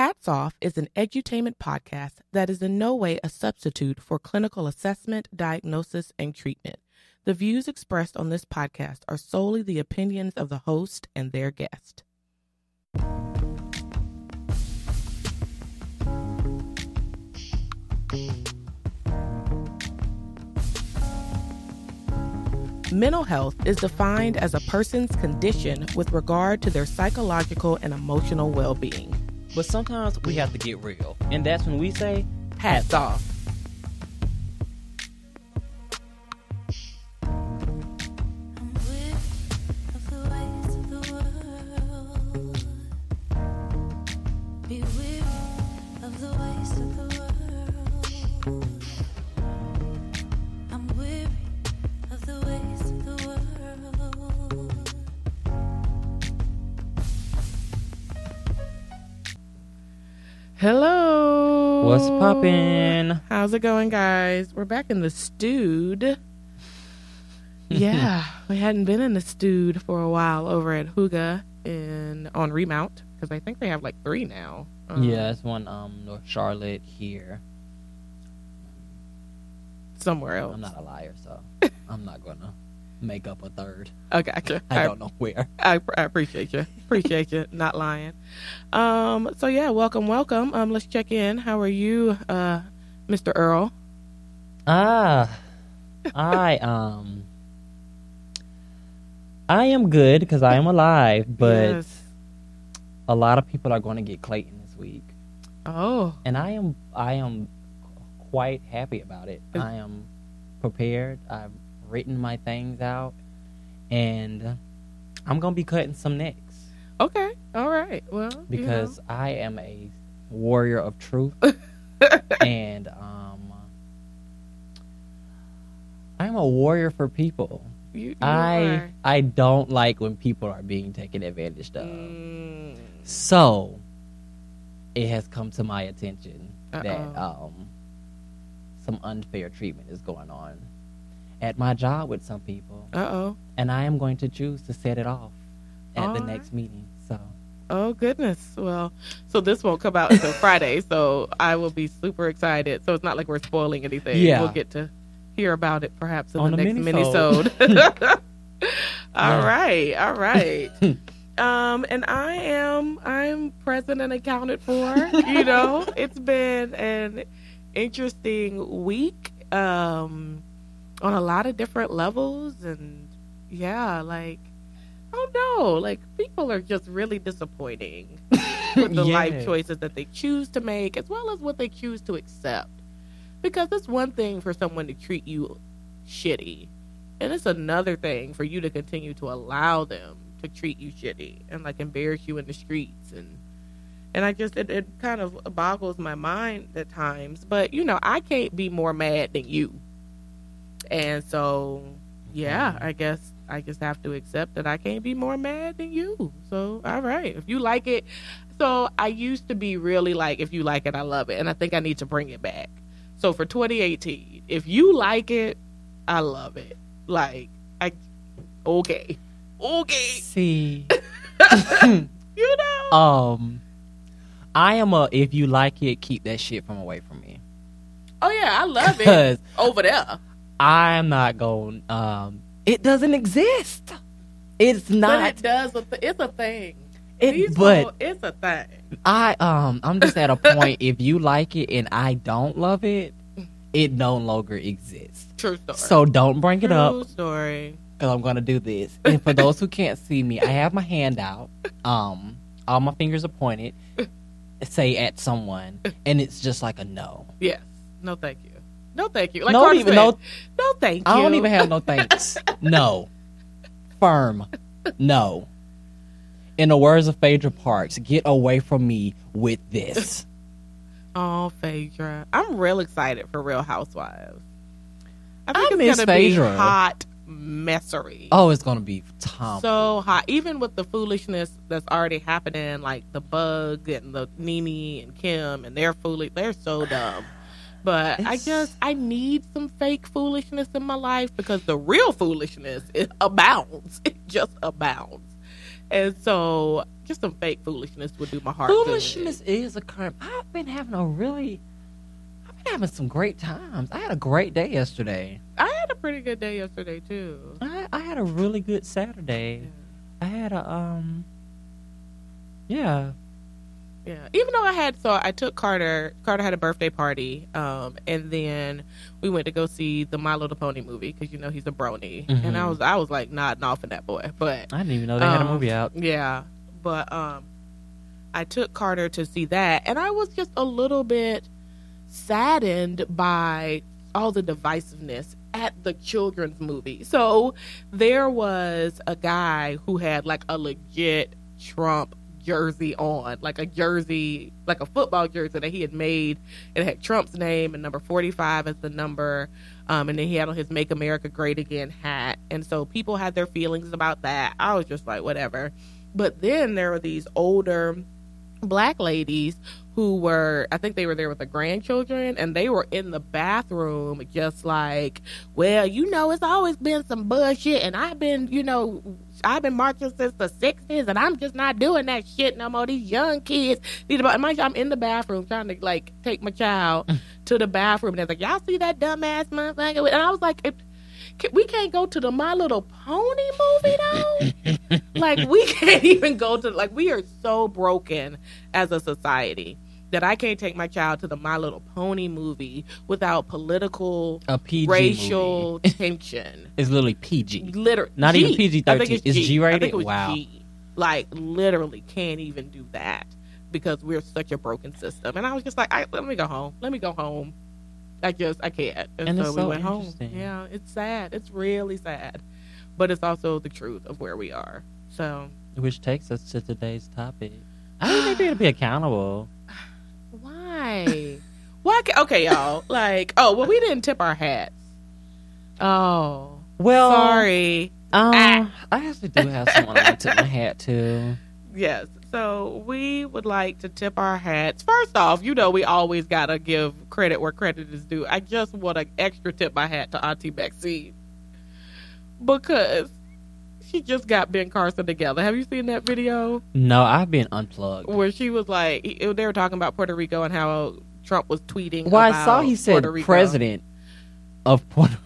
Hats Off is an edutainment podcast that is in no way a substitute for clinical assessment, diagnosis, and treatment. The views expressed on this podcast are solely the opinions of the host and their guest. Mental health is defined as a person's condition with regard to their psychological and emotional well being. But sometimes we have to get real. And that's when we say, hats off. Hello. What's poppin'? How's it going, guys? We're back in the stewed. yeah, we hadn't been in the stewed for a while over at Hygge in on Remount because I think they have like three now. Um, yeah, it's one um North Charlotte here. somewhere else. I'm not a liar, so I'm not gonna make up a third. I gotcha. I don't know where. I, I appreciate you. Appreciate you not lying. Um. So yeah, welcome, welcome. Um. Let's check in. How are you, uh, Mr. Earl? Ah, I um, I am good because I am alive, but Yes. a lot of people are going to get Clayton this week, Oh. and I am I am quite happy about it. I am prepared. I've written my things out, and I'm gonna be cutting some necks Okay. All right. Well. you because I am a warrior of truth, and um, I'm a warrior for people. you, you I are. I don't like when people are being taken advantage of. Mm, So it has come to my attention that Uh-oh. um some unfair treatment is going on at my job with some people, uh oh. and I am going to choose to set it off at the Alright. next meeting. So Oh goodness. Well, so this won't come out until Friday, so I will be super excited. So it's not like we're spoiling anything. Yeah. We'll get to hear about it perhaps in On the the next minisode. minisode. all Yeah. right, all right. um, and I am I'm present and accounted for. You know, it's been an interesting week. Um, on a lot of different levels, and yeah, like. Oh no! Like people are just really disappointing with the life choices that they choose to make, as well as what they choose to accept. Because it's one thing for someone to treat you shitty, and it's another thing for you to continue to allow them to treat you shitty and like embarrass you in the streets and and I just it, it kind of boggles my mind at times. But you know, I can't be more mad than you, and so yeah, I guess I just have to accept that I can't be more mad than you. So, all right, if you like it. So, I used to be really like, if you like it, I love it. And I think I need to bring it back. So, for 2018, if you like it, I love it. Like, I, okay. Okay. see, You know? um, I am a if you like it, keep that shit from away from me oh, yeah, I love it. Over there. I'm not going. Um, it doesn't exist. It's But not. it does, a th- it's a thing. It, These but people- it's a thing. I um I'm just at a point if you like it and I don't love it, it no longer exists. True story. So don't bring it True up True story. because I'm gonna do this. And for those who can't see me, I have my hand out. Um, all my fingers are pointed. Say at someone, and it's just like a no. Yes. No, thank you. No, thank you. Like no, even no. No, thank you. I don't even have no thanks. no, firm, no. In the words of Phaedra Parks, get away from me with this. Oh, Phaedra. I'm real excited for Real Housewives. I I think miss it's gonna be hot messery. Oh, it's gonna be Tom. so hot. Even with the foolishness that's already happening, like the bug and the Nene and Kim and their foolish, they're so dumb. But I just I need some fake foolishness in my life because the real foolishness it abounds. It just abounds. and so just some fake foolishness would do my heart. good. Foolishness is a current. I've been having a really, I've been having some great times. I had a great day yesterday. I had a pretty good day yesterday too. I, I had a really good Saturday. I had a um, yeah. Yeah, even though I had so I took Carter. Carter had a birthday party, um, and then we went to go see the My Little Pony movie because you know he's a brony, and I Mhm. was I was like nodding off in that boy, but I didn't even know they had a Um, movie out. Yeah, but um, I took Carter to see that, and I was just a little bit saddened by all the divisiveness at the children's movie. So there was a guy who had like a legit Trump jersey on, like a jersey, like a football jersey that he had made. It had Trump's name and number 45 as the number. Um, and then he had on his Make America Great Again hat. And so people had their feelings about that. I was just like, whatever. But then there were these older black ladies who were I think they were there with the grandchildren and they were in the bathroom just like, well, you know, it's always been some bullshit and I've been, you know, I've been marching since the sixties and I'm just not doing that shit no more. These young kids need mind you, I'm in the bathroom trying to like take my child mm. to the bathroom and they're like, Y'all see that dumbass motherfucker? And I was like, it, we can't go to the My Little Pony movie though. like we can't even go to like we are so broken as a society that I can't take my child to the My Little Pony movie without political, A PG racial tension. It's literally PG. Literally, Not even PG-13. I think It's G. G-rated? It Wow. G. Like literally, can't even do that because we're such a broken system. And I was just like, I, let me go home. Let me go home. I just I can't. And, And so we so went home. Yeah, it's sad. It's really sad, but it's also the truth of where we are. So Which takes us to today's topic. I don't think they're gonna be accountable. why? why? Okay, y'all. Like, oh well, we didn't tip our hats. Oh, Well, sorry. Um, Ah. I actually do have someone I tip my hat to. Yes. So we would like to tip our hats. First off, you know we always gotta give credit where credit is due. I just want to extra tip my hat to Auntie Maxine because she just got Ben Carson together. Have you seen that video No, I've been unplugged. where she was like they were talking about Puerto Rico and how Trump was tweeting. Well, I saw he said Puerto Rico. president of Puerto.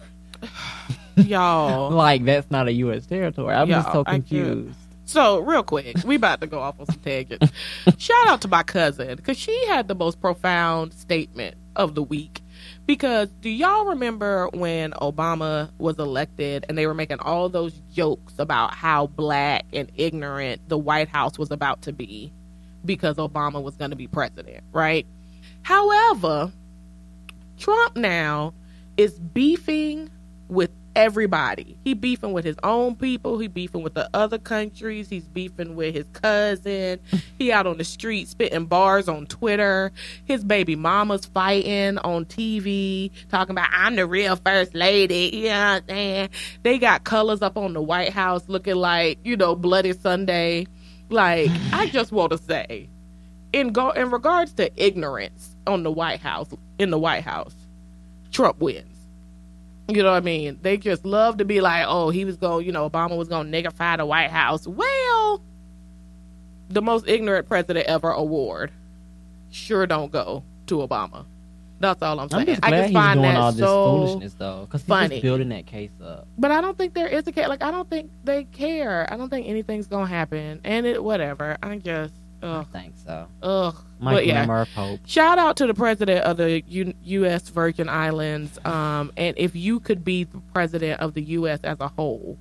Y'all. Like that's not a U.S. territory. I'm just Y'all, so confused. So, real quick, we about to go off on some tangents. Shout out to my cousin because she had the most profound statement of the week. Because do y'all remember when Obama was elected and they were making all those jokes about how black and ignorant the White House was about to be because Obama was going to be president, right? However, Trump now is beefing with everybody. He beefing with his own people. He beefing with the other countries. He's beefing with his cousin. He out on the street spitting bars on Twitter. His baby mama's fighting on TV, talking about I'm the real first lady. You know what I'm saying? They got colors up on the White House looking like, you know, Bloody Sunday. Like, I just want to say, in go in regards to ignorance on the White House, in the White House, Trump wins. You know what I mean? They just love to be like, oh, he was going, you know, Obama was going to niggify the White House. Well, the most ignorant president ever award sure don't go to Obama. That's all I'm saying. I'm just I glad just he's find doing that all this so foolishness though, because he's just building that case up. but I don't think there is a case. Like I don't think they care. I don't think anything's gonna happen. And it whatever. I just I ugh think so. ugh. My but yeah, of hope. shout out to the president of the U- U.S. Virgin Islands. Um, and if you could be the president of the U.S. as a whole,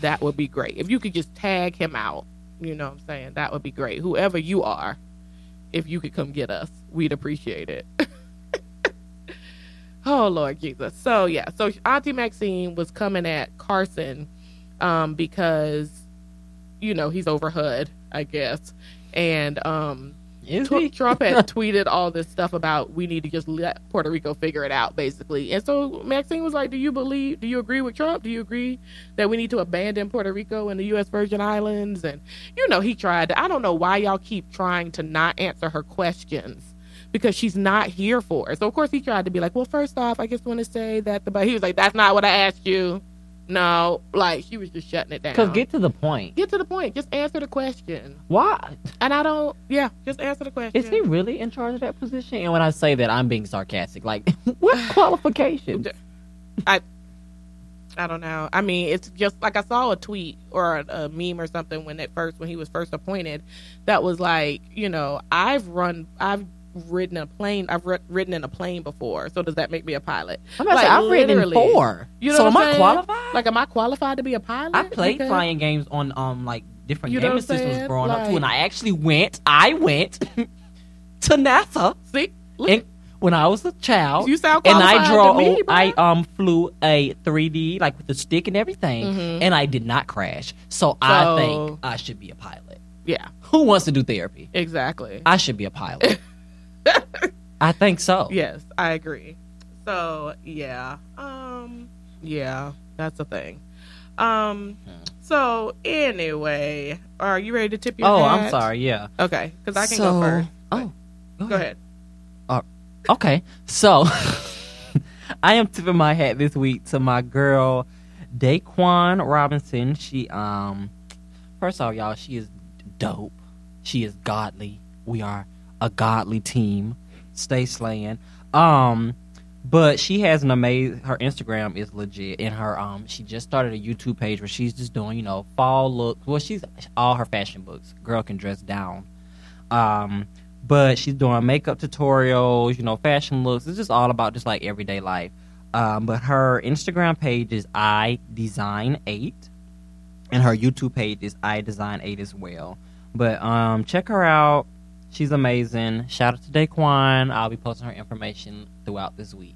that would be great. If you could just tag him out, you know what I'm saying? That would be great. Whoever you are, if you could come get us, we'd appreciate it. oh Lord Jesus. So yeah, so Auntie Maxine was coming at Carson um, because you know he's over HUD, I guess, and um, Tw- Trump had tweeted all this stuff about we need to just let Puerto Rico figure it out, basically. And so Maxine was like, "Do you believe? Do you agree with Trump? Do you agree that we need to abandon Puerto Rico and the U.S. Virgin Islands?" And you know, he tried. To, I don't know why y'all keep trying to not answer her questions because she's not here for it. So of course he tried to be like, "Well, first off, I just want to say that the," but he was like, "That's not what I asked you." No, like she was just shutting it down. Because get to the point. get to the point. Just answer the question. Why And I don't. Yeah, just answer the question. is he really in charge of that position? And when I say that, I'm being sarcastic. Like, what qualifications? I don't know. I mean, it's just like I saw a tweet or a, a meme or something when it first when he was first appointed. That was like, you know, I've run, I've ridden a plane, I've ri- ridden in a plane before. So does that make me a pilot? I'm Like, saying I've ridden four. You know so am I'm I saying? qualified? Like, am I qualified to be a pilot? I played Because- flying games on um like different You know gaming systems saying? growing up too, and I actually went. I went to NASA See, and, when I was a child. you sound and I to me, bro. I um flew a 3D like with the stick and everything, Mhm. and I did not crash. So, I think I should be a pilot. yeah, Who wants to do therapy? exactly. I should be a pilot. I think so. Yes, I agree. So yeah, um, yeah, that's a thing. Um, so anyway, are you ready to tip your? Oh, hat? I'm sorry. Yeah. Okay, because I can So- go first. Oh, Go ahead. Okay, so I am tipping my hat this week to my girl Daquan Robinson. She um first off, y'all, she is dope. She is godly. We are a godly team. Stay slaying. Um but she has an amazing her Instagram is legit and her um she just started a YouTube page where she's just doing, you know, fall looks. Well she's all her fashion books. Girl can dress down. Um but she's doing makeup tutorials, you know, fashion looks. It's just all about just like everyday life. Um, but her Instagram page is I Design Eight, and her YouTube page is I Design Eight as well. But um, check her out. She's amazing. Shout out to Daquan. I'll be posting her information throughout this week.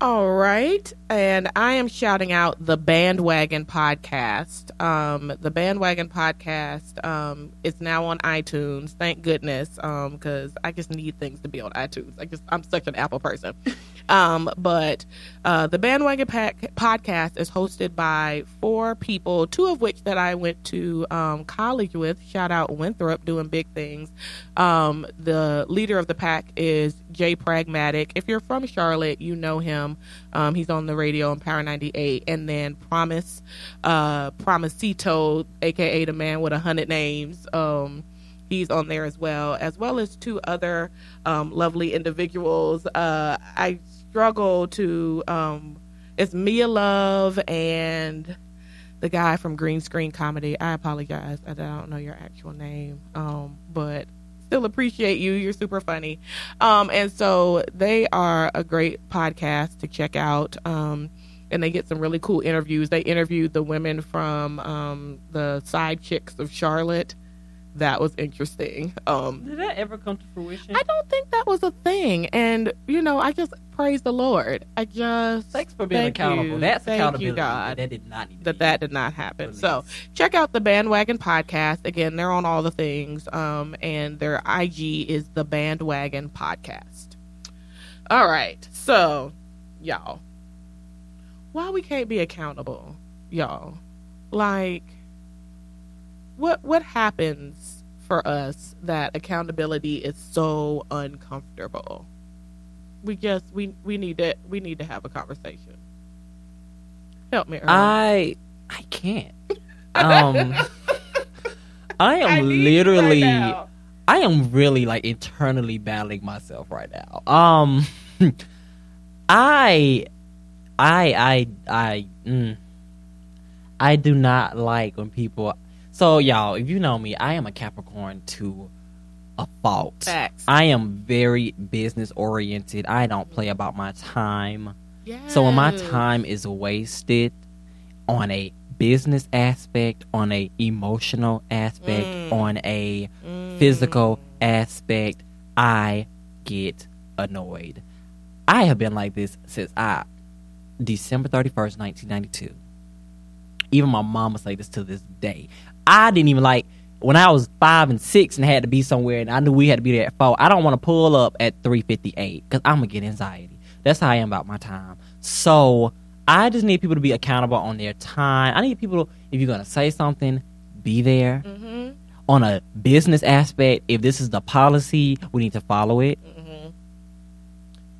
All right, and I am shouting out the Bandwagon podcast. Um, the Bandwagon podcast um, is now on iTunes. Thank goodness, because I just need things to be on iTunes. I just I'm such an Apple person. Um, but uh, the Bandwagon Pack podcast is hosted by four people, two of which that I went to um, college with. Shout out Winthrop, doing big things. Um, the leader of the pack is Jay Pragmatic. If you're from Charlotte, you know him. Um, he's on the radio on Power 98. And then Promise, uh, Promisito, aka the man with a hundred names. Um, he's on there as well, as well as two other um, lovely individuals. Uh, I struggle to. Um, it's Mia Love and the guy from Green Screen Comedy. I apologize. I don't know your actual name, um, but still appreciate you. You're super funny. Um, and so they are a great podcast to check out. Um, and they get some really cool interviews. They interviewed the women from um, the side chicks of Charlotte. That was interesting. Um, Did that ever come to fruition? I don't think that was a thing. And, you know, I just praise the Lord. I just Thanks for being Thank accountable. you. That's Thank accountability. you, God. That did not need that be that did not happen. released. So check out the Bandwagon podcast. Again, they're on all the things. Um, and their IG is the Bandwagon Podcast. All right. So, y'all, why we can't be accountable, y'all? Like, what what happens for us that accountability is so uncomfortable? We just we we need to we need to have a conversation. Help me, Earl. I I can't. Um, I am I literally. right. I am really like internally battling myself right now. Um, I, I, I, I, mm, I do not like when people. So y'all, if you know me, I am a Capricorn to a fault. Facts. I am very business oriented. I don't play about my time. So when my time is wasted on a business aspect, on a emotional aspect, Mm. on a Mm. physical aspect, I get annoyed. I have been like this since I December 31st, 1992. Even my mama say this to this day. I didn't even like when I was five and six and had to be somewhere and I knew we had to be there at four. I don't want to pull up at 358 because I'm gonna get anxiety. That's how I am about my time. So I just need people to be accountable on their time. I need people, to, if you're gonna say something, be there Mhm. on a business aspect, if this is the policy, we need to follow it. Mhm.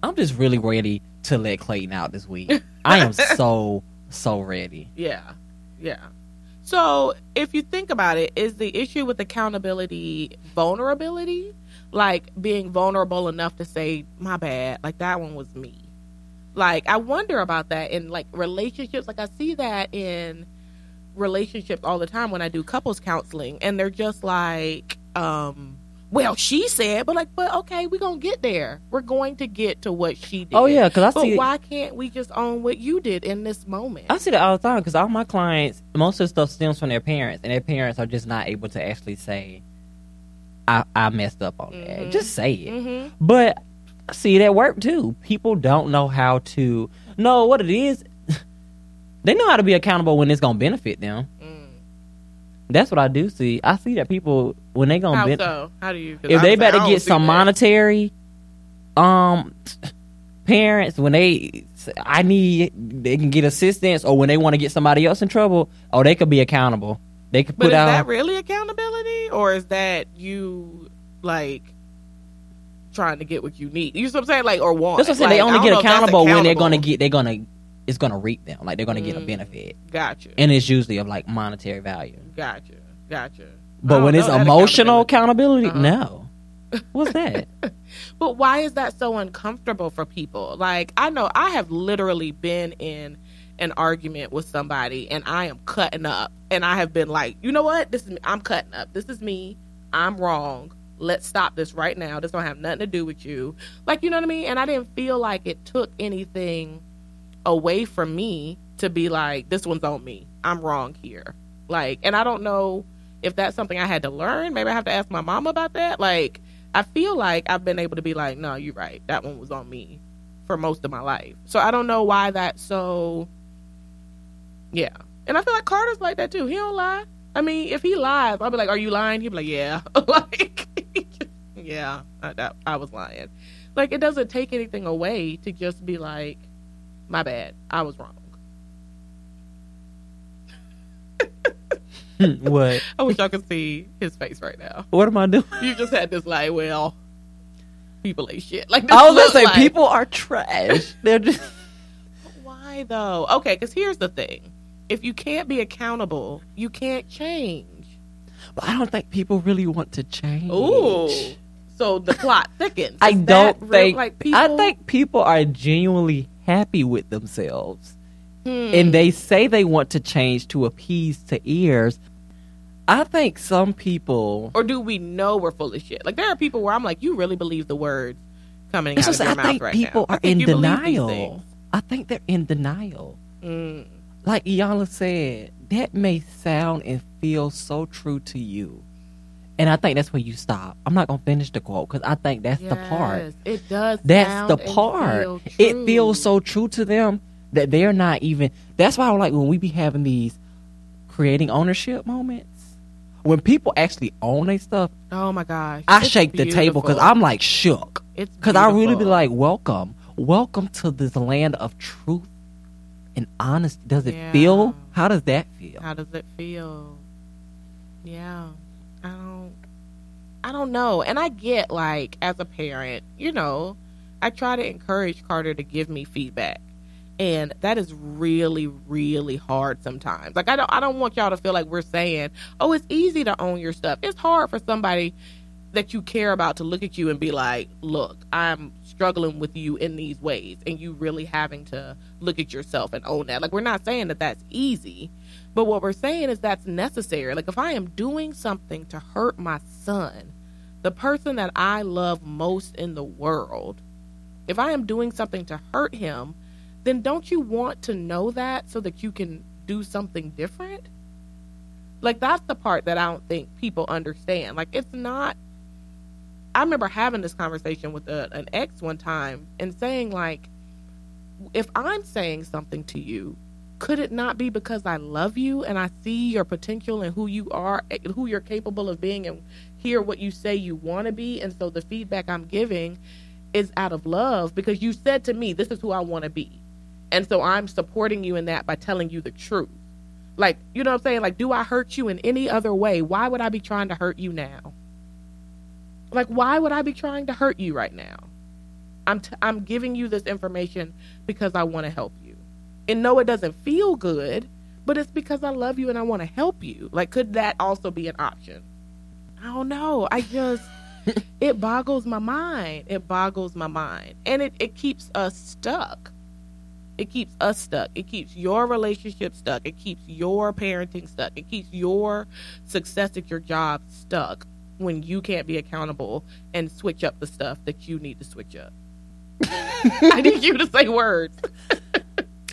I'm just really ready to let Clayton out this week. I am so so ready. Yeah. Yeah. So if you think about it, is the issue with accountability vulnerability? Like being vulnerable enough to say, my bad, like that one was me. Like I wonder about that in like relationships. Like I see that in relationships all the time when I do couples counseling and they're just like, um, well, she said, but like, but okay, we're gonna get there. We're going to get to what she did. Oh yeah, because I But see. why can't we just own what you did in this moment? I see that all the time because all my clients, most of the stuff stems from their parents, and their parents are just not able to actually say, "I, I messed up on that." Mhm. Just say it. mm-hmm. But see that work too. People don't know how to know what it is. they know how to be accountable when it's gonna benefit them. That's what I do see. I see that people when they gonna How ben- so? How do you? if they better get some that. monetary, um, parents when they I need they can get assistance or when they want to get somebody else in trouble, or they could be accountable. They could But put is out. that really accountability, or is that you like trying to get what you need? You know what I'm saying? Like or want? that's what I'm saying. Like, they only get that's accountable when they're gonna get. They're gonna. It's gonna reap them. Like they're gonna get a Mm. benefit, Gotcha. and it's usually of like monetary value. Gotcha. Gotcha. But when it's emotional accountability, Uh-huh. no. What's that? But why is that so uncomfortable for people? Like, I know I have literally been in an argument with somebody and I am cutting up. And I have been like, you know what? This is me. I'm cutting up. This is me. I'm wrong. Let's stop this right now. This don't have nothing to do with you. Like, you know what I mean? And I didn't feel like it took anything away from me to be like, this one's on me. I'm wrong here. Like, and I don't know if that's something I had to learn. Maybe I have to ask my mom about that. Like, I feel like I've been able to be like, no, you're right. That one was on me for most of my life. So I don't know why that's so. Yeah. And I feel like Carter's like that too. He don't lie. I mean, if he lies, I'll be like, are you lying? He'll be like, yeah. like, yeah, I, that, I was lying. Like, it doesn't take anything away to just be like, my bad. I was wrong. what? I wish y'all could see his face right now. What am I doing? You just had this like, well, people ain't shit. Like I was gonna say like- people are trash. They're just Why though? Okay, because here's the thing: if you can't be accountable, you can't change. But I don't think people really want to change. Ooh, so the plot thickens. I don't real- think. like people. I think people are genuinely happy with themselves, Hmm. and they say they want to change to appease to ears. I think some people. or do we know we're full of shit? Like there are people where I'm like, you really believe the words coming out just, of your I mouth think right people now. I are think in you believe these denial. I think they're in denial. Mm. Like Iyanla said, that may sound and feel so true to you. And I think that's where you stop. I'm not gonna finish the quote because I think that's the part. It does. That's the part. feel It feels so true to them that they're not even. That's why I like when we be having these creating ownership moments. When people actually own their stuff, Oh my gosh! I It's shake the table because. I'm like shook. It's Because I really be like, welcome, welcome to this land of truth and honesty. Does it Yeah. feel? How does that feel? How does it feel? Yeah. I don't I don't know. And I get like as a parent, you know, I try to encourage Carter to give me feedback. And that is really really hard sometimes. Like I don't I don't want y'all to feel like we're saying, "Oh, it's easy to own your stuff." It's hard for somebody that you care about to look at you and be like, "Look, I'm struggling with you in these ways." And you really having to look at yourself and own that. Like we're not saying that that's easy. But what we're saying is that's necessary. Like if I am doing something to hurt my son, the person that I love most in the world, if I am doing something to hurt him, then don't you want to know that so that you can do something different? Like that's the part that I don't think people understand. Like it's not I remember having this conversation with a, an ex one time and saying like if I'm saying something to you could it not be because I love you and I see your potential and who you are, eh, who you're capable of being, and hear what you say you want to be? And so the feedback I'm giving is out of love because you said to me, This is who I want to be. And so I'm supporting you in that by telling you the truth. Like, you know what I'm saying? Like, do I hurt you in any other way? Why would I be trying to hurt you now? Like, why would I be trying to hurt you right now? I'm, t- I'm giving you this information because I want to help you. And no, it doesn't feel good, but it's because I love you and I want to help you. Like, could that also be an option? I don't know. I just, it boggles my mind. It boggles my mind. And it, it keeps us stuck. It keeps us stuck. It keeps your relationship stuck. It keeps your parenting stuck. It keeps your success at your job stuck when you can't be accountable and switch up the stuff that you need to switch up. I need you to say words.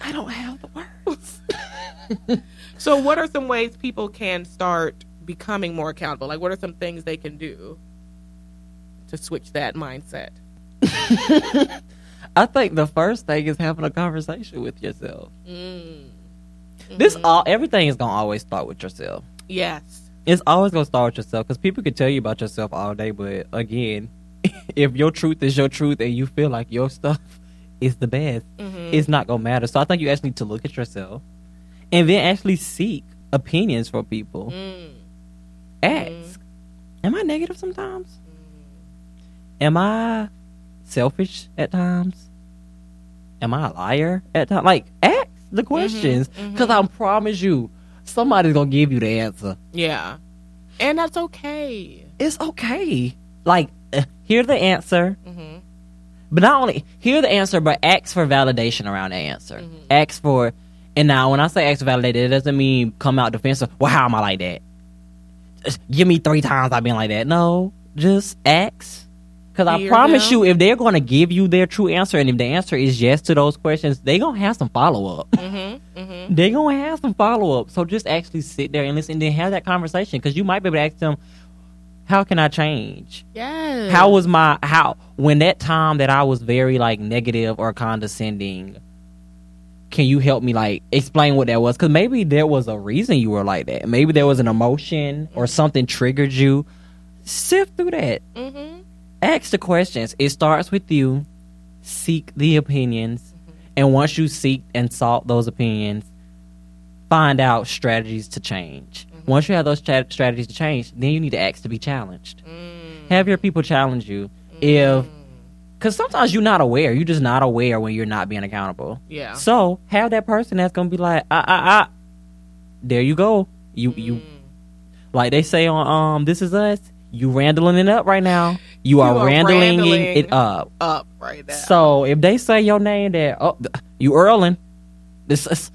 I don't have the words. So, what are some ways people can start becoming more accountable? Like, what are some things they can do to switch that mindset? I think the first thing is having a conversation with yourself. Mm. This Mhm. all everything is gonna always start with yourself. yes. It's always gonna start with yourself because people can tell you about yourself all day, but again, if your truth is your truth and you feel like your stuff is the best, Mhm. it's not gonna matter. So I think you actually need to look at yourself and then actually seek opinions from people. Mm. Ask, am I negative sometimes? Am I selfish at times? Am I a liar at times? Like, ask the questions because I promise you, somebody's gonna give you the answer. Yeah. And that's okay. It's okay. Like, uh, hear the answer, hmm but not only hear the answer, but ask for validation around the answer. Mhm. Ask for, and now when I say ask for validation, it doesn't mean come out defensive. Well, how am I like that? Just give me three times I've been like that. No, just ask. Because I promise you, if they're going to give you their true answer, and if the answer is yes to those questions, they're going to have some follow up. hmm hmm they're going to have some follow up. So just actually sit there and listen and then have that conversation. Because you might be able to ask them, how can I change? Yes. How was my how when that time that I was very like negative or condescending? Can you help me like explain what that was? Because maybe there was a reason you were like that. Maybe there was an emotion or something triggered you. Sift through that. hmm Ask the questions. It starts with you. Seek the opinions, and once you seek and sought those opinions, find out strategies to change. Once you have those stra- strategies to change, then you need to ask to be challenged Mm. have your people challenge you if because sometimes you're not aware you're just not aware when you're not being accountable Yeah. so have that person that's gonna be like ah ah ah there you go you you Mm. like they say on um this is us you randling it up right now you are, You are randling randling. it up up right there. so if they say your name there oh you earling this is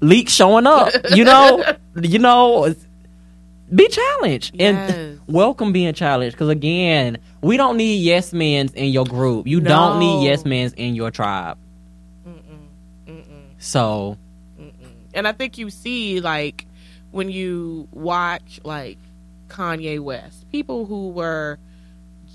leak showing up you know you know be challenged and welcome being challenged because again we don't need yes men's in your group you don't need yes men's in your tribe Mm-mm. Mm-mm. so Mm-mm. And I think you see, like, when you watch, like, Kanye West, people who were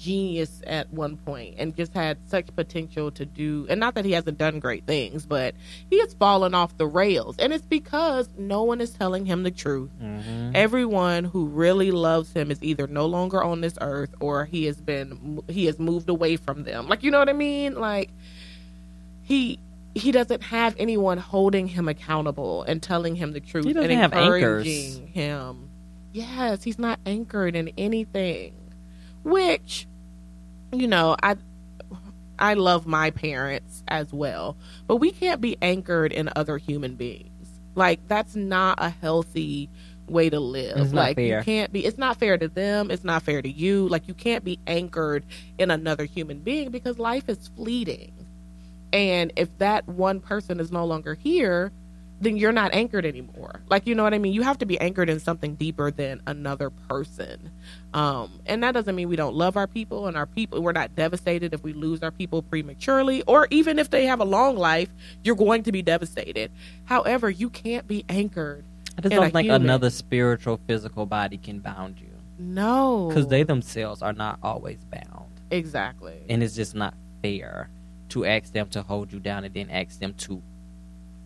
genius at one point and just had such potential to do, and not that he hasn't done great things, but he has fallen off the rails. And it's because no one is telling him the truth. mhm. Everyone who really loves him is either no longer on this earth or he has been he has moved away from them. Like you know what I mean? Like he he doesn't have anyone holding him accountable and telling him the truth He doesn't and have anchors. encouraging him. Yes, he's not anchored in anything. Which you know, I I love my parents as well, but we can't be anchored in other human beings. Like that's not a healthy way to live. Like fair. you can't be it's not fair to them, it's not fair to you. Like you can't be anchored in another human being because life is fleeting. And if that one person is no longer here, then you're not anchored anymore. Like you know what I mean? You have to be anchored in something deeper than another person. Um, and that doesn't mean we don't love our people and our people we're not devastated if we lose our people prematurely or even if they have a long life, you're going to be devastated. However, you can't be anchored. i just don't think human. another spiritual physical body can bound you No. because they themselves are not always bound Exactly. and it's just not fair to ask them to hold you down and then ask them to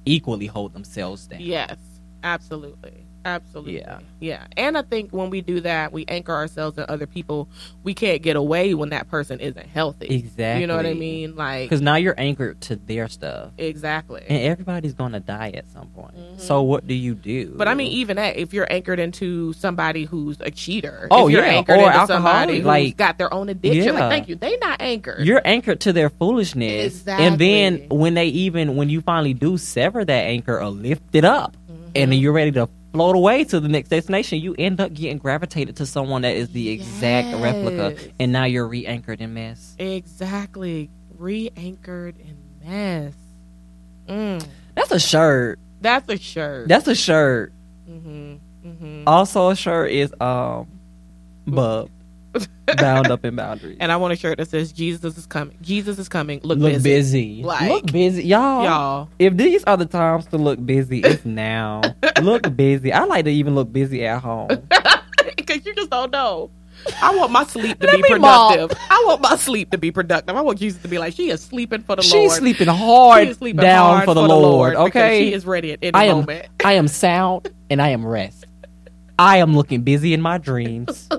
equally hold themselves down Yes, absolutely. Absolutely. Yeah. Yeah. And I think when we do that, we anchor ourselves in other people. We can't get away when that person isn't healthy. Exactly. You know what I mean? Like, Because now you're anchored to their stuff, exactly. and everybody's gonna die at some point. Mhm. So what do you do? But I mean, even that, if you're anchored into somebody who's a cheater, Oh, if you're yeah, anchored or into somebody who's like- got their own addiction, Yeah. like, thank you, they not anchored. you're anchored to their foolishness, Exactly. and then when they even when you finally do sever that anchor or lift it up, Mhm. and then you're ready to float away to the next destination, you end up getting gravitated to someone that is the exact replica, and now you're re-anchored in mess. exactly re-anchored in mess. Mm. That's a shirt. That's a shirt. That's a shirt. hmm hmm Also, a shirt is um, bub, bound up in boundaries. and I want a shirt that says Jesus is coming. Jesus is coming. Look, Look busy. busy. Like- Look busy, y'all. y'all. If these are the times to look busy, it's now. look busy. I like to even look busy at home. Because you just don't know. I want my sleep to Let be mop. productive. I want my sleep to be productive. I want Jesus to be like, she is sleeping for the She's Lord. She's sleeping She hard is sleeping down hard for the Lord. because okay, she is ready at any I am. moment. I am sound and I am rest. I am looking busy in my dreams.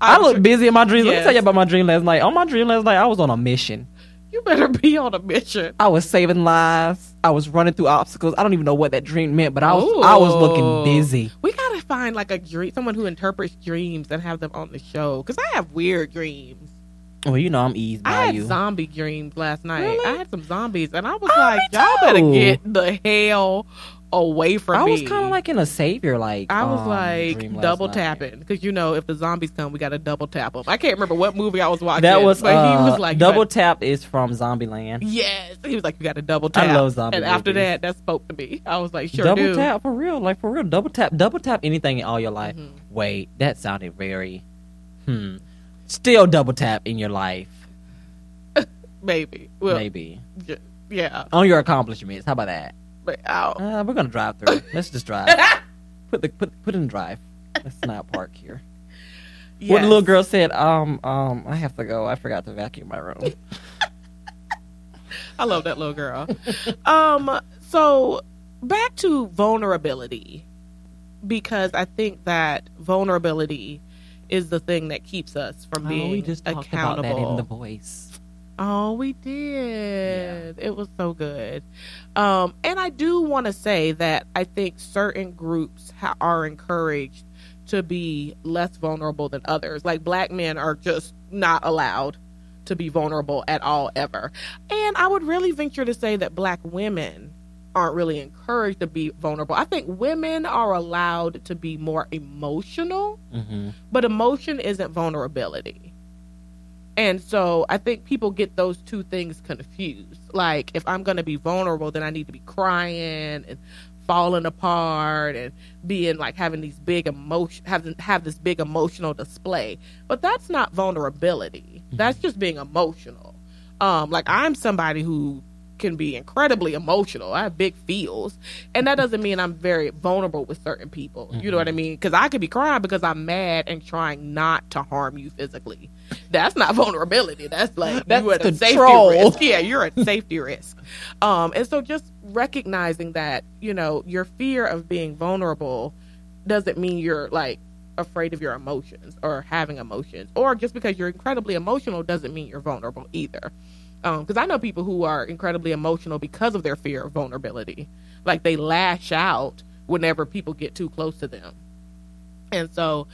I look busy in my dreams. Let me tell you about my dream last night. On my dream last night, I was on a mission. You better be on a mission. I was saving lives. I was running through obstacles. I don't even know what that dream meant, but I was I was looking busy. We gotta find like a dream, someone who interprets dreams and have them on the show. Because I have weird dreams. Well, you know I'm eased I had you. zombie dreams last night. Really? I had some zombies, and I was Oh, like, "Y'all better get the hell away from I me." was kind of like in a savior like. I was um, like double tapping because you know if the zombies come, we got to double tap them. I can't remember what movie I was watching. That was but uh, he was like double tap is from Zombieland. yes, he was like you got to double tap. I love zombie And after that, that spoke to me. I was like, sure double do. tap for real, like for real. Double tap, double tap anything in all your life. Mhm. Wait, that sounded very. Hmm. Still double tap in your life, Maybe. Well, maybe yeah. on your accomplishments. How about that? But ow. Uh, we're gonna drive through. Let's just drive. Put the put put in drive. Let's not park here. What the little girl said. Um um. I have to go. I forgot to vacuum my room. I love that little girl. um, so back to vulnerability because I think that vulnerability is the thing that keeps us from being oh, we just talked about accountable. that in the voice. Oh, we did. It was so good. Um, and I do want to say that I think certain groups ha- are encouraged to be less vulnerable than others. Like black men are just not allowed to be vulnerable at all ever. And I would really venture to say that black women aren't really encouraged to be vulnerable. I think women are allowed to be more emotional Mm-hmm. but emotion isn't vulnerability. And so I think people get those two things confused. Like if I'm going to be vulnerable, then I need to be crying and falling apart and being like having these big emotion having have this big emotional display. But that's not vulnerability. That's just being emotional. Um like I'm somebody who can be incredibly emotional. I have big feels. And that doesn't mean I'm very vulnerable with certain people. You know what I mean? Because I could be crying because I'm mad and trying not to harm you physically. That's not vulnerability. That's like That's you at a safety control. risk. Yeah, you're at safety risk. Um, and so just recognizing that, you know, your fear of being vulnerable doesn't mean you're like afraid of your emotions or having emotions. Or just because you're incredibly emotional doesn't mean you're vulnerable either because I know people who are incredibly emotional because of their fear of vulnerability. Like they lash out whenever people get too close to them. And so,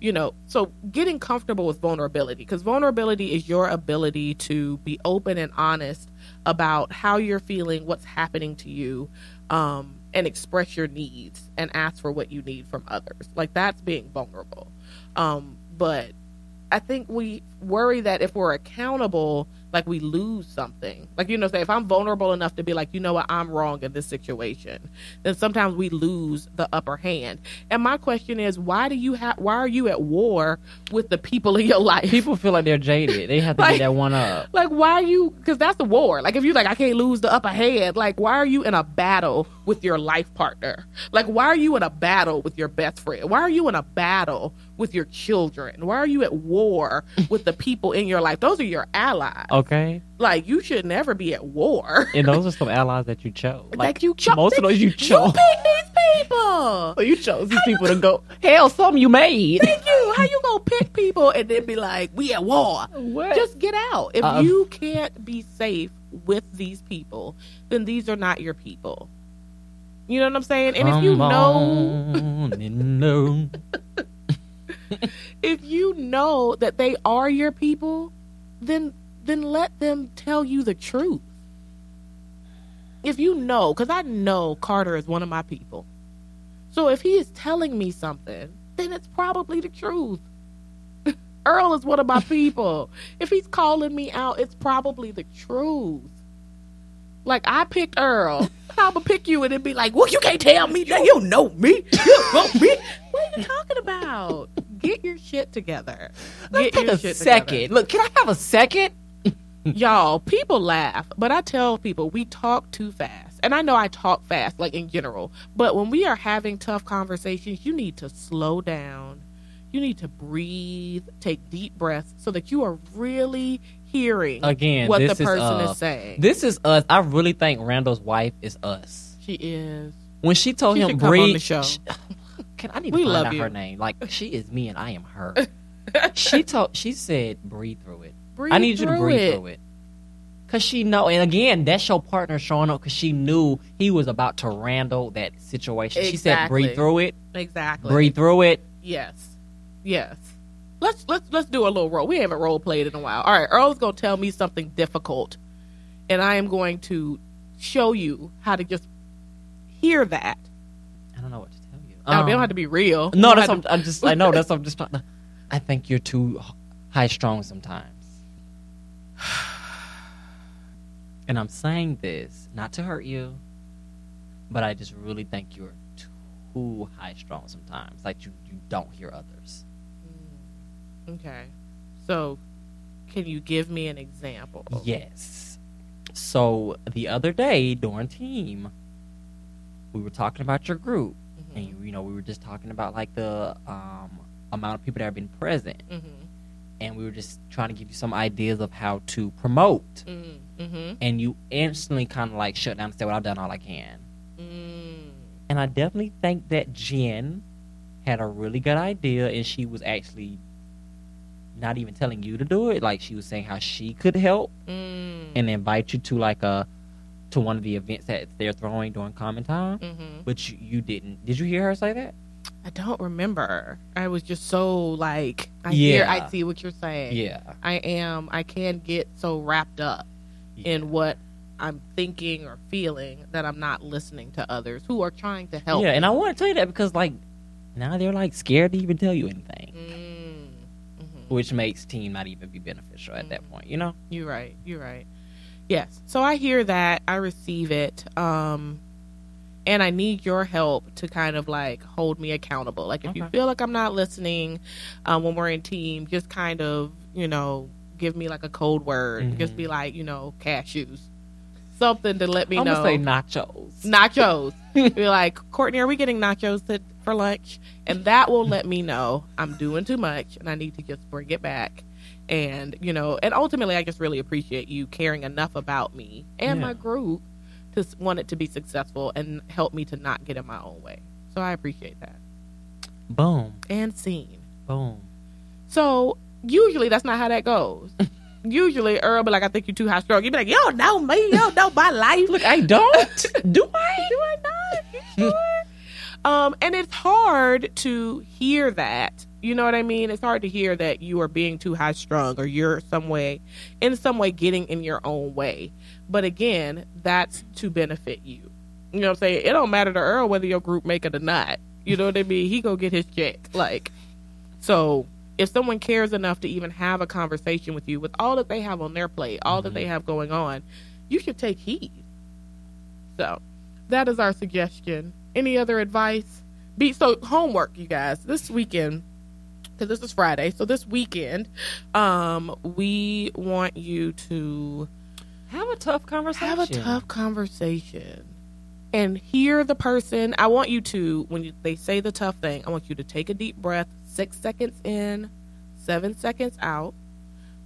you know, so getting comfortable with vulnerability, because vulnerability is your ability to be open and honest about how you're feeling, what's happening to you, um, and express your needs and ask for what you need from others. Like that's being vulnerable. Um, but I think we worry that if we're accountable, like we lose something. Like, you know, say if I'm vulnerable enough to be like, you know what, I'm wrong in this situation, then sometimes we lose the upper hand. And my question is, why do you have, why are you at war with the people in your life? People feel like they're jaded. They have to Like- get that one up. Like, why are you? Because that's the war. Like, if you like, I can't lose the upper hand. Like, why are you in a battle with your life partner? Like, why are you in a battle with your best friend? Why are you in a battle with your children? Why are you at war with the people in your life? Those are your allies. Okay, Like, you should never be at war. and those are some allies that you chose. Like That you chose. most of those you chose. You chose. pick these people. So you chose these people to go. Hell, some you made. Thank you. How you gonna pick people and then be like, we at war? What? Just get out. If Uh, you can't be safe with these people, then these are not your people. You know what I'm saying? And if you know, on and know. if you know that they are your people, then then let them tell you the truth. If you know, because I know Carter is one of my people. So if he is telling me something, then it's probably the truth. Earl is one of my people. if he's calling me out, it's probably the truth. Like I picked Earl. I'm gonna pick you and then be like, "Well, you can't tell me that you don't know me. You don't know me. What are you talking about? Get your shit together. Let's Get take your a shit second. together. Look, can I have a second? Y'all, people laugh, but I tell people we talk too fast. And I know I talk fast, like in general, but when we are having tough conversations, you need to slow down. You need to breathe, take deep breaths so that you are really hearing Again, what the this is, person uh, is saying. This is us. I really think Randall's wife is us. she is. When she told She him should come on breathe, the show. sh- can I need We to find love out you. her name? Like she is me and I am her. she told. She said, "Breathe through it." Breathe I need you to breathe it. through it. Cause she know, and again, that's your partner showing up because she knew he was about to Randall that situation. She said, "Breathe through it, Exactly. breathe through it." Yes. Yes. Let's let's let's do a little role. We haven't role played in a while. All right, Earl's gonna tell me something difficult, and I am going to show you how to just hear that. I don't know what to you. Now, we don't Um, have to be real. No, that's what I'm, I'm just. I know that's what I'm just. I think you're too high strung sometimes. And I'm saying this not to hurt you, but I just really think you're too high strung sometimes. Like you, you don't hear others. Okay. So, can you give me an example? Yes. So the other day during team, we were talking about your group. And you, you know we were just talking about like the um, amount of people that have been present. Mhm. and we were just trying to give you some ideas of how to promote. Mm. Mhm. And you instantly kind of like shut down and said, "Well, I've done all I can." Mm. And I definitely think that Jen had a really good idea, and she was actually not even telling you to do it. Like she was saying how she could help Mm. and invite you to like a to one of the events that they're throwing during common time. Mhm. But you, didn't. Did you hear her say that? I don't remember. I was just so like I hear I see what you're saying. Yeah. I am I can get so wrapped up in what I'm thinking or feeling that I'm not listening to others who are trying to help. Yeah, and I want to tell you that because like now they're like scared to even tell you anything. Mm. Mhm. which makes team not even be beneficial at that point. You know, You're right. You're right. Yes. So I hear that. I receive it. Um and I need your help to kind of like hold me accountable. Like if you feel like I'm not listening um, when we're in team, just kind of, you know, give me like a code word. Just be like, you know, cashews. Something to let me I'm know. gonna say nachos. nachos. be like, Courtney, are we getting nachos to, for lunch? And that will let me know I'm doing too much and I need to just bring it back. And, you know, and ultimately, I just really appreciate you caring enough about me and my group to want it to be successful and help me to not get in my own way. So I appreciate that. Boom, And seen. boom. So usually that's not how that goes. usually Earl be like, I think you're too high strung. You be like, yo, know me, yo, know my life. Look, I don't. Do I? Do I not? You sure? um, and it's hard to hear that. You know what I mean? It's hard to hear that you are being too high strung or you're some way, in some way, getting in your own way. But again, that's to benefit you. You know what I'm saying? It don't matter to Earl whether your group make it or not. You know what I mean? He go get his check. Like, so if someone cares enough to even have a conversation with you with all that they have on their plate, all that they mm-hmm. have going on, you should take heed. So that is our suggestion. Any other advice? Be so homework, you guys. This weekend, because this is Friday, so this weekend, um, we want you to Have a tough conversation. have a tough conversation and hear the person. I want you to, when you, they say the tough thing, I want you to take a deep breath, six seconds in, seven seconds out.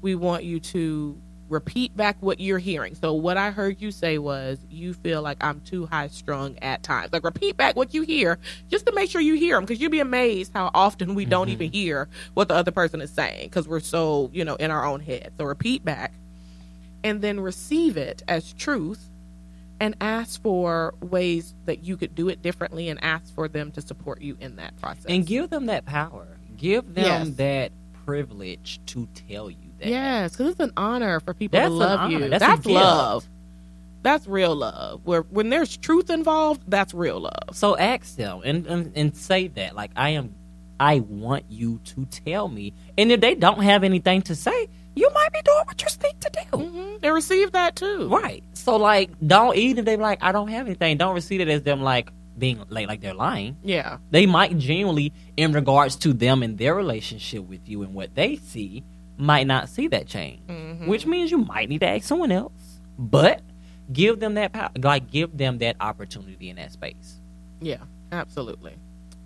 We want you to repeat back what you're hearing. So what I heard you say was you feel like I'm too high strung at times. Like repeat back what you hear just to make sure you hear them because you'd be amazed how often we don't Mhm. even hear what the other person is saying because we're so, you know, in our own head. So repeat back and then receive it as truth and ask for ways that you could do it differently and ask for them to support you in that process. and give them that power. Give them Yes. that privilege to tell you that. Yes, because it's an honor for people That's to love you. That's That's, love. That's real love. Where when there's truth involved, that's real love. So ask them and, and and say that like I am. I want you to tell me, and if they don't have anything to say, you might be doing what you need to do. hmm And receive that too. Right. So like, don't even if they like, I don't have anything. Don't receive it as them like being like like they're lying. Yeah. They might genuinely, in regards to them and their relationship with you and what they see, might not see that change. Mhm. Which means you might need to ask someone else. But give them that power. Like give them that opportunity in that space Yeah. Absolutely.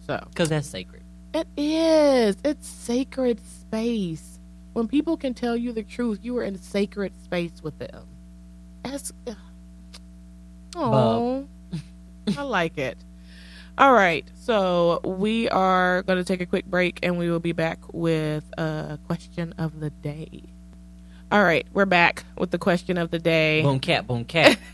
So because that's sacred. it is. It's sacred space. When people can tell you the truth, you are in sacred space with them. That's. Oh, I like it. All right, so we are going to take a quick break and we will be back with a question of the day. All right, we're back with the question of the day. Boom cat, boom cat.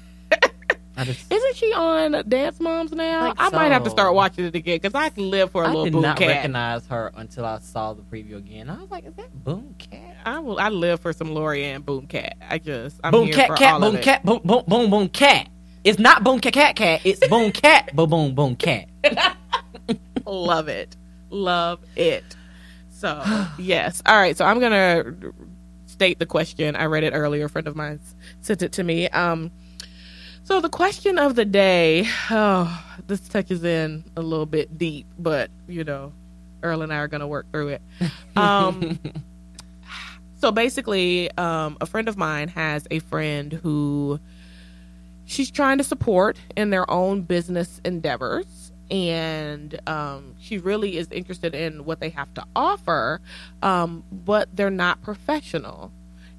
Just Isn't she on Dance Moms now? Think I might have to start watching it again because I can live for a I little boom cat. did not recognize her until I saw the preview again. I was like, is that Boom Cat? I will. I live for some Lorianne Boom Cat. I just I'm boom here cat for cat all boom of it. cat boom boom boom boom cat. It's not boom cat cat cat. It's boom cat boom boom boom cat. Love it, love it. So yes, all right. So I'm gonna state the question. I read it earlier. A friend of mine sent it to me. Um, so the question of the day. Oh, this touches in a little bit deep, but you know, Earl and I are gonna work through it. Um, so basically, um, a friend of mine has a friend who she's trying to support in their own business endeavors. And um, she really is interested in what they have to offer, um, but they're not professional.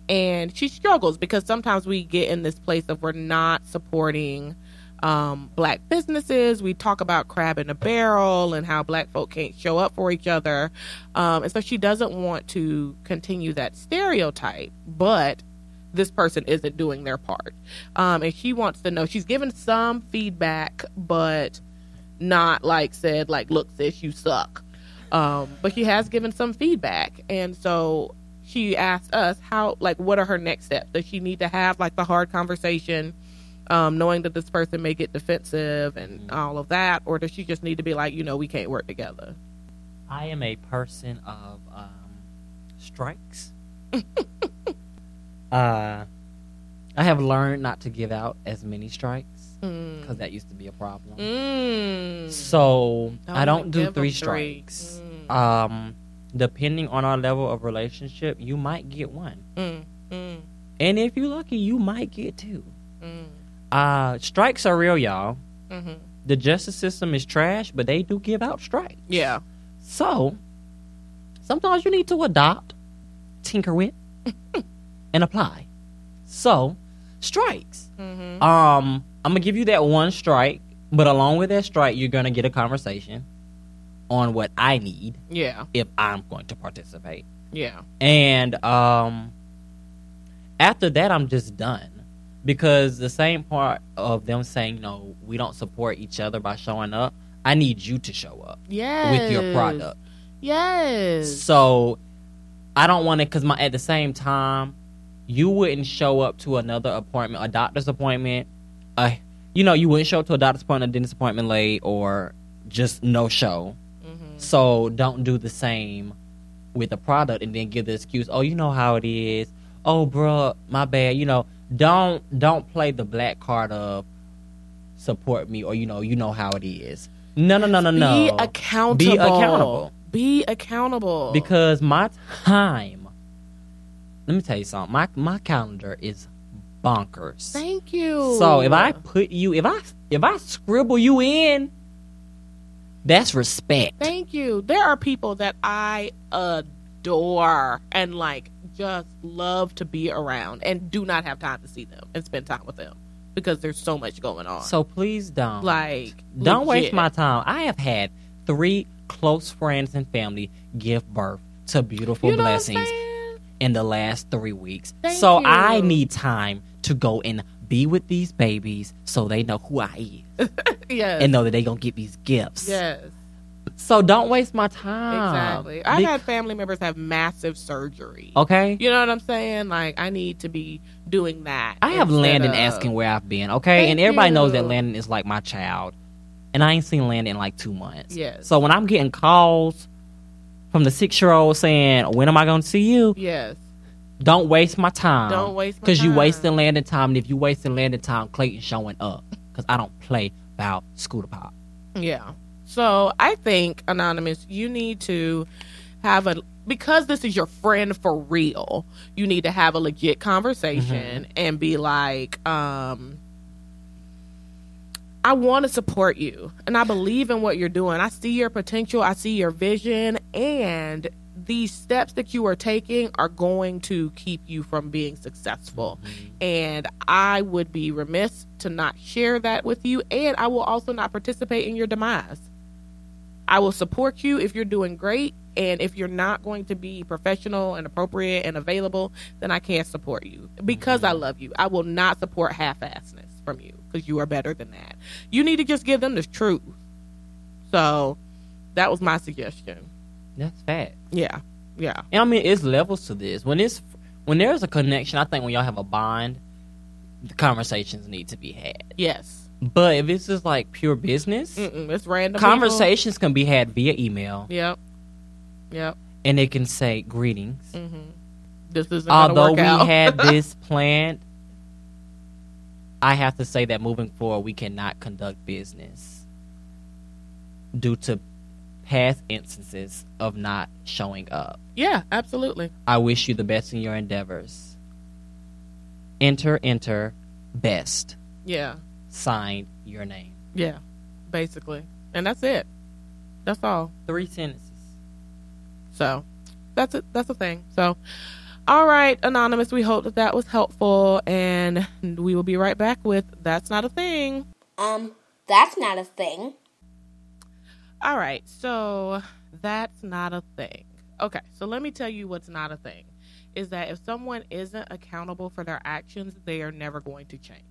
And she struggles because sometimes we get in this place of we're not supporting um, black businesses. We talk about crab in a barrel and how black folk can't show up for each other. Um, and so she doesn't want to continue that stereotype, but this person isn't doing their part. Um, and she wants to know, she's given some feedback, but not like said, like, look, sis, you suck. Um, but she has given some feedback. And so she asked us how, like, what are her next steps? Does she need to have, like, the hard conversation? um, knowing that this person may get defensive and all of that, or does she just need to be like, you know, we can't work together? I am a person of um, strikes. uh, I have learned not to give out as many strikes Mm. because that used to be a problem. Mm. So I don't do three three. strikes. Mm. Um, depending on our level of relationship, you might get one, Mm. Mm. and if you're lucky, you might get two. Mm. Uh, strikes are real, y'all. Mhm. The justice system is trash, but they do give out strikes. Yeah. So sometimes you need to adopt, tinker with, and apply. So strikes. Mm-hmm. Um, I'm gonna give you that one strike, but along with that strike, you're gonna get a conversation on what I need Yeah. if I'm going to participate. Yeah. And um, after that, I'm just done because the same part of them saying, "No, we don't support each other by showing up." I need you to show up Yes. with your product. Yes. So I don't want to because my at the same time, you wouldn't show up to another appointment, a doctor's appointment. Uh, you know, you wouldn't show up to a doctor's appointment, a dentist appointment late, or just no show. Mhm. So don't do the same with the product and then give the excuse, "Oh, you know how it is." Oh, bruh, my bad. You know, don't don't play the black card of support me or you know you know how it is. No, no, no, no, no. Be accountable. Be accountable. Be accountable. because my time let me tell you something my my calendar is bonkers Thank you. so if i put you if i if i scribble you in that's respect Thank you. There are people that I adore and like just love to be around and do not have time to see them and spend time with them because there's so much going on. So please don't. like, don't waste my time. I have had three close friends and family give birth to beautiful You know blessings? In the last three weeks. Thank so you. I need time to go and be with these babies so they know who I am Yes. and know that they gonna get these gifts. yes. So don't waste my time. Exactly. I've Be- had family members have massive surgery. okay. You know what I'm saying? Like I need to be doing that. I have Landon of- asking where I've been, okay? Thank and everybody knows that. Landon is like my child. And I ain't seen Landon in like two months. Yes. So when I'm getting calls from the six year old saying, When am I gonna see you? Yes. Don't waste my time. Don't waste my Because you wasting Landon time. And if you wasting Landon time, Clayton showing up. Because I don't play about scooter pop. Yeah. So I think anonymous, you need to have a because this is your friend for real. You need to have a legit conversation and be like, um. I want to support you and I believe in what you're doing. I see your potential, I see your vision, and these steps that you are taking are going to keep you from being successful. Mm-hmm. And I would be remiss to not share that with you, and I will also not participate in your demise. I will support you if you're doing great, and if you're not going to be professional and appropriate and available, then I can't support you because mm-hmm. I love you. I will not support half-assedness from you because you are better than that. You need to just give them the truth. So that was my suggestion. That's fact. Yeah, yeah, And I mean, it's levels to this. When it's when there's a connection, I think when y'all have a bond, the conversations need to be had. yes. But if it's just like pure business, Mm-mm, it's random conversations can be had via email. Yep, yep. and it can say greetings. hmm This isn't Although we had this planned, I have to say that moving forward, we cannot conduct business due to past instances of not showing up. yeah, absolutely. I wish you the best in your endeavors. Enter, enter, best. Yeah, Sign your name. yeah, basically, and that's it. That's all. Three sentences. So that's it. That's the thing. So, all right, anonymous. We hope that that was helpful, and we will be right back with that's not a thing. Um, that's not a thing. All right, so that's not a thing. Okay, so let me tell you what's not a thing is that if someone isn't accountable for their actions, they are never going to change.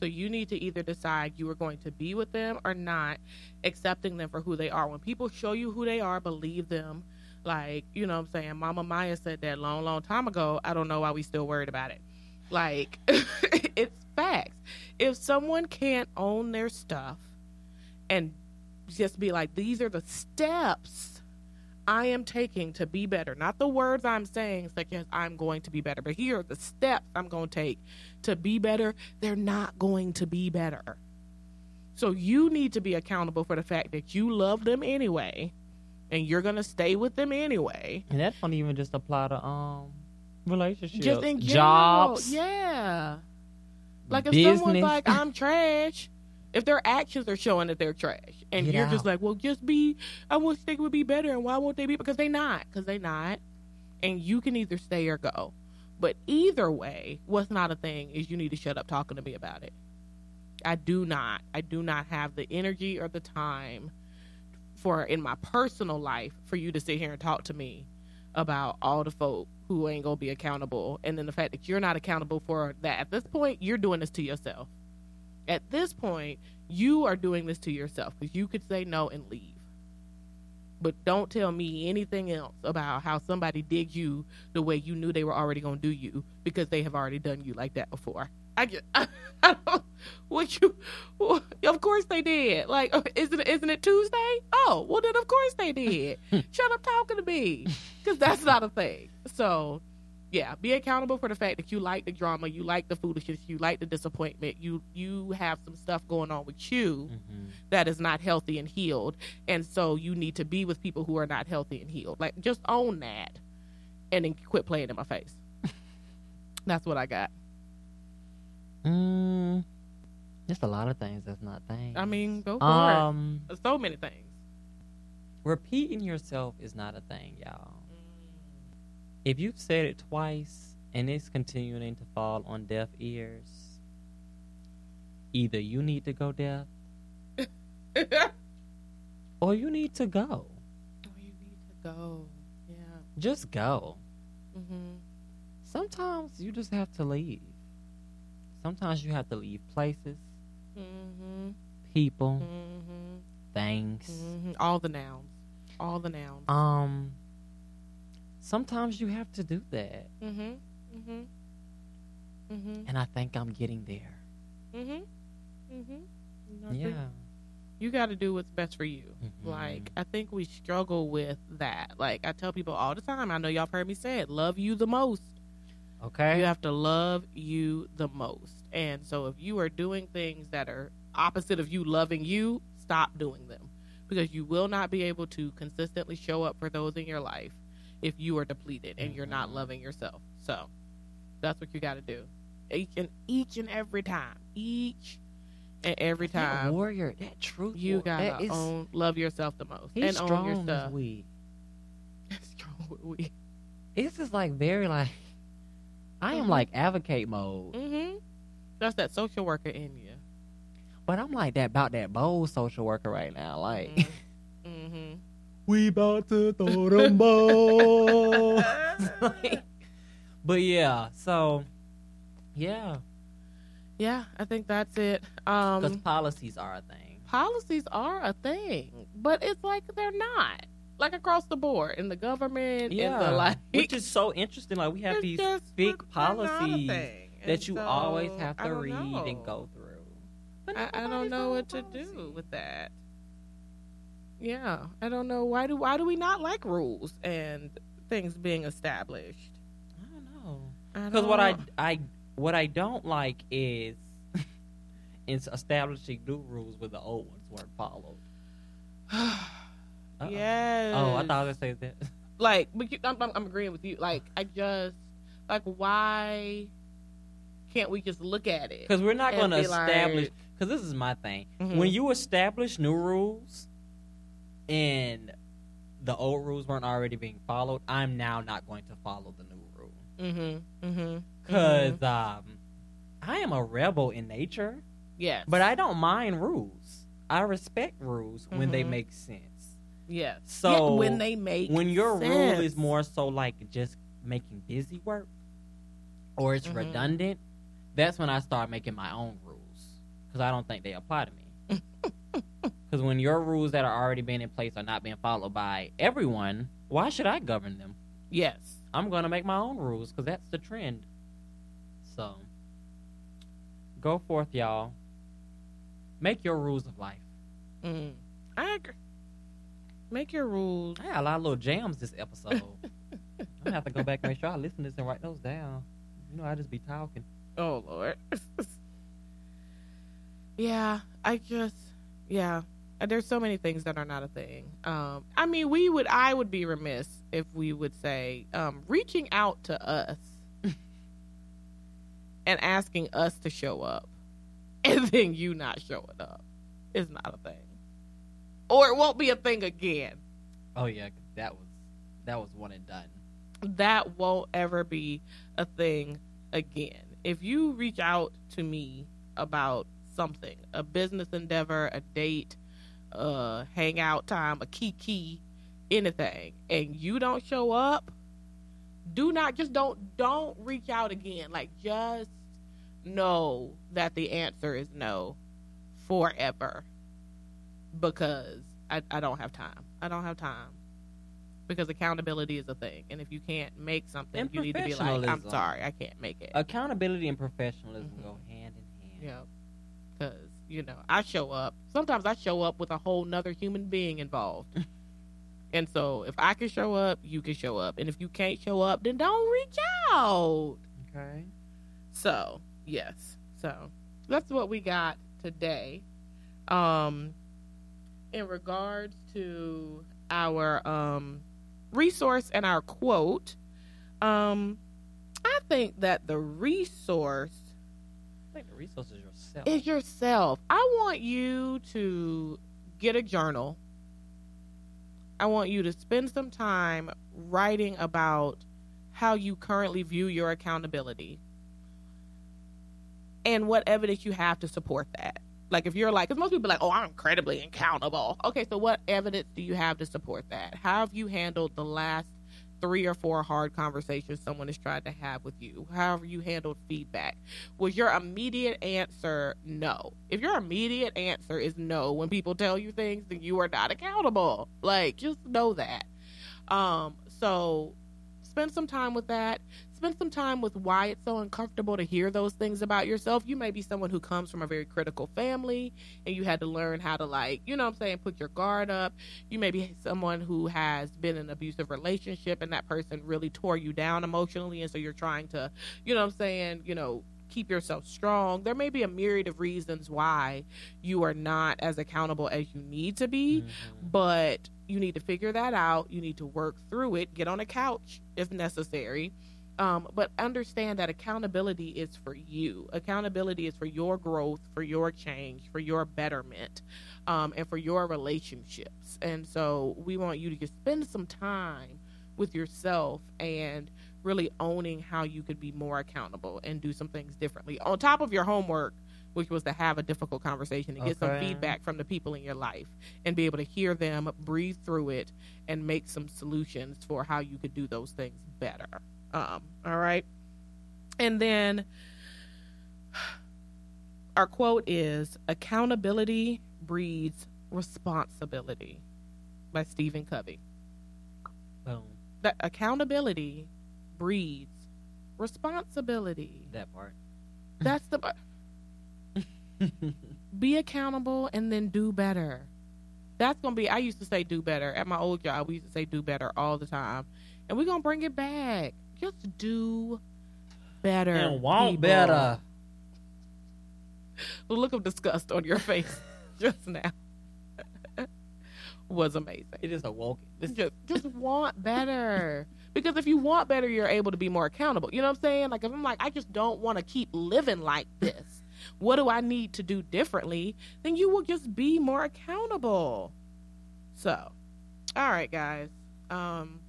So you need to either decide you are going to be with them or not, accepting them for who they are. When people show you who they are, believe them. Like, you know what I'm saying? Mama Maya said that long, long time ago. I don't know why we still worried about it. Like, it's facts. If someone can't own their stuff and just be like, these are the steps I am taking to be better. Not the words I'm saying, such as I'm going to be better, but here are the steps I'm going to take to be better. They're not going to be better. So you need to be accountable for the fact that you love them anyway, and you're going to stay with them anyway. And that don't even just apply to um relationships. Just in general, jobs. yeah. Like if business. someone's like, "I'm trash," if their actions are showing that they're trash, and Get you're just like, "Well, just be," I wish they would be better, and why won't they be? Because they not, because they not, and you can either stay or go. But either way, what's not a thing is you need to shut up talking to me about it. I do not. I do not have the energy or the time for in my personal life for you to sit here and talk to me about all the folk who ain't gonna be accountable. And then the fact that you're not accountable for that. At this point you're doing this to yourself. At this point you are doing this to yourself because you could say no and leave. But don't tell me anything else about how somebody did you the way you knew they were already gonna do you because they have already done you like that before I get, I, don't, what you, of course they did. Like, uh, isn't it, isn't it Tuesday? Oh, well then of course they did. Shut up talking to me, because that's not a thing. So, yeah, be accountable for the fact that you like the drama, you like the foolishness, you like the disappointment, you you have some stuff going on with you Mhm. that is not healthy and healed, and so you need to be with people who are not healthy and healed. Like, just own that, and then quit playing in my face. that's what I got. Mm, just a lot of things that's not things. I mean, go for um, it. So many things. repeating yourself is not a thing, y'all. if you've said it twice and it's continuing to fall on deaf ears, either you need to go deaf or you need to go. Oh, you need to go. Yeah. Just go. Mhm. Sometimes you just have to leave. Sometimes you have to leave places, Mhm. people, Mhm. things. Mhm. All the nouns. All the nouns. Um sometimes you have to do that. Mm-hmm. Mm-hmm. Mm-hmm. And I think I'm getting there. Mm-hmm. Mm-hmm. Yeah. You got to do what's best for you. Mhm. Like I think we struggle with that. Like I tell people all the time. I know y'all heard me say it. Love you the most. Okay. You have to love you the most. And so if you are doing things that are opposite of you loving you, stop doing them. Because you will not be able to consistently show up for those in your life if you are depleted and you're not Mhm. loving yourself. So that's what you got to do. Each and each and every time. Each and every That time. warrior, that truth. You gotta is- own, love yourself the most, and own your stuff. we. strong with we. It's just like very like I am Mhm. like advocate mode, Mm-hmm. That's that social worker in you. but I'm like that about that bold social worker right now. Like Mm-hmm. we about to throw them balls. Like, but yeah, so yeah, Yeah, I think that's it. because Um, policies are a thing. policies are a thing, but it's like they're not. Like across the board in the government, in Yeah, the like, which is so interesting. Like we have these big they're not a policies that you so, always have to read know. and go through. But I, I don't know what to policy. do with that. Yeah, I don't know why do why do we not like rules and things being established? I don't know. Because what I, I what I don't like is it's establishing new rules when the old ones weren't followed. Uh-oh. yes. Oh, I thought I was gonna say that. like, but you, I'm, I'm, I'm agreeing with you. Like, I just like why can't we just look at it? Because we're not going to establish. Because this is my thing. Mhm. When you establish new rules, and the old rules weren't already being followed, I'm now not going to follow the new rule. Mm-hmm. Mm-hmm. Because um, I am a rebel in nature, yes, but I don't mind rules. I respect rules when they Mhm. make sense. Yes. So, Yeah, when they make when your sense. rule is more so like just making busy work or it's Mhm. redundant, that's when I start making my own rules because I don't think they apply to me. Because when your rules that are already being in place are not being followed by everyone, why should I govern them? yes, I'm going to make my own rules because that's the trend. So, go forth, y'all. Make your rules of life. mm. I agree. Make your rules. I had a lot of little jams this episode. I'm gonna have to go back and make sure I listen to this and write those down. You know, I just be talking. Oh Lord. yeah, I just yeah. There's so many things that are not a thing. Um, I mean, we would I would be remiss if we would say um, reaching out to us and asking us to show up, and then you not showing up is not a thing, or it won't be a thing again. Oh yeah, that was that was one and done. that won't ever be a thing again. If you reach out to me about something, a business endeavor, a date, a hangout time, a kiki, anything, and you don't show up, do not just don't don't reach out again. Like just know that the answer is no forever. Because I, I don't have time. I don't have time. Because accountability is a thing. And if you can't make something And you need to be like i'm sorry i can't make it. Accountability and professionalism Mhm. go hand in hand. yeah because you know i show up. Sometimes i show up with a whole nother human being involved. And so if i can show up you can show up. And if you can't show up then don't reach out. Okay. so yes. So that's what we got today. Um in regards to our um resource and our quote um i think that the resource I think the resource is yourself. is yourself i want you to get a journal i want you to spend some time writing about how you currently view your accountability and what evidence you have to support that. Like if you're like, because most people like, oh, I'm incredibly accountable. Okay, so what evidence do you have to support that? How have you handled the last three or four hard conversations someone has tried to have with you? How have you handled feedback? Was your immediate answer no? If your immediate answer is no when people tell you things, then you are not accountable. Like, just know that. Um, so spend some time with that spend some time with why it's so uncomfortable to hear those things about yourself. You may be someone who comes from a very critical family and you had to learn how to, like, you know I'm saying, put your guard up. You may be someone who has been in an abusive relationship and that person really tore you down emotionally. And so you're trying to, you know I'm saying, you know, keep yourself strong. There may be a myriad of reasons why you are not as accountable as you need to be, mm-hmm. but you need to figure that out. You need to work through it, get on a couch if necessary um, but understand that accountability is for you. Accountability is for your growth, for your change, for your betterment, um, and for your relationships. And so we want you to just spend some time with yourself and really owning how you could be more accountable and do some things differently. On top of your homework, which was to have a difficult conversation and get some feedback from the people in your life and be able to hear them, breathe through it, and make some solutions for how you could do those things better. Um, all right. And then our quote is accountability breeds responsibility by Stephen Covey. Boom. That accountability breeds responsibility. That part. That's the part. be accountable and then do better. That's gonna be I used to say do better. At my old job, we used to say do better all the time. And we're gonna bring it back. Just do better. And want people. better. The look of disgust on your face just now was amazing. It is awoke. Just, just want better. Because if you want better, you're able to be more accountable. You know what I'm saying? Like if I'm like, I just don't want to keep living like this. what do I need to do differently? Then you will just be more accountable. So, all right, guys. Um,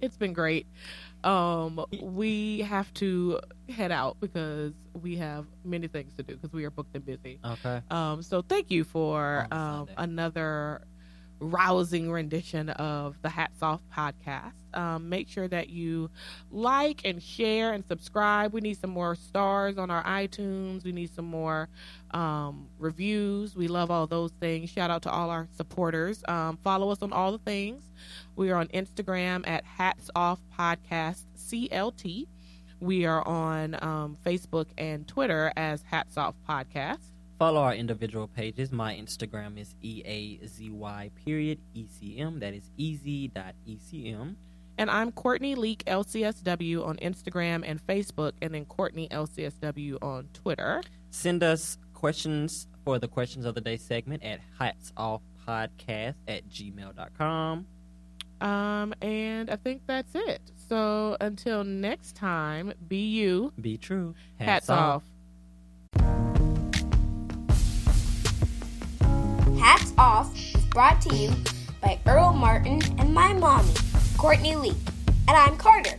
it's been great um, we have to head out because we have many things to do because we are booked and busy. Okay. Um, so thank you for um, another rousing rendition of the Hats Off podcast. Um, make sure that you like and share and subscribe. We need some more stars on our iTunes. We need some more um, reviews. We love all those things. Shout out to all our supporters. Um, follow us on all the things. We are on Instagram at Hats Off Podcast CLT. We are on um, Facebook and Twitter as Hats Off Podcast. Follow our individual pages. My Instagram is EAZY period ECM. That is easy.ecm. And I'm Courtney Leak LCSW on Instagram and Facebook, and then Courtney LCSW on Twitter. Send us questions for the questions of the day segment at hatsoffpodcast at gmail.com. Um, and I think that's it. So until next time, be you. Be true. Hats, Hats off. off. Hats Off is brought to you by Earl Martin and my mommy, Courtney Lee. And I'm Carter.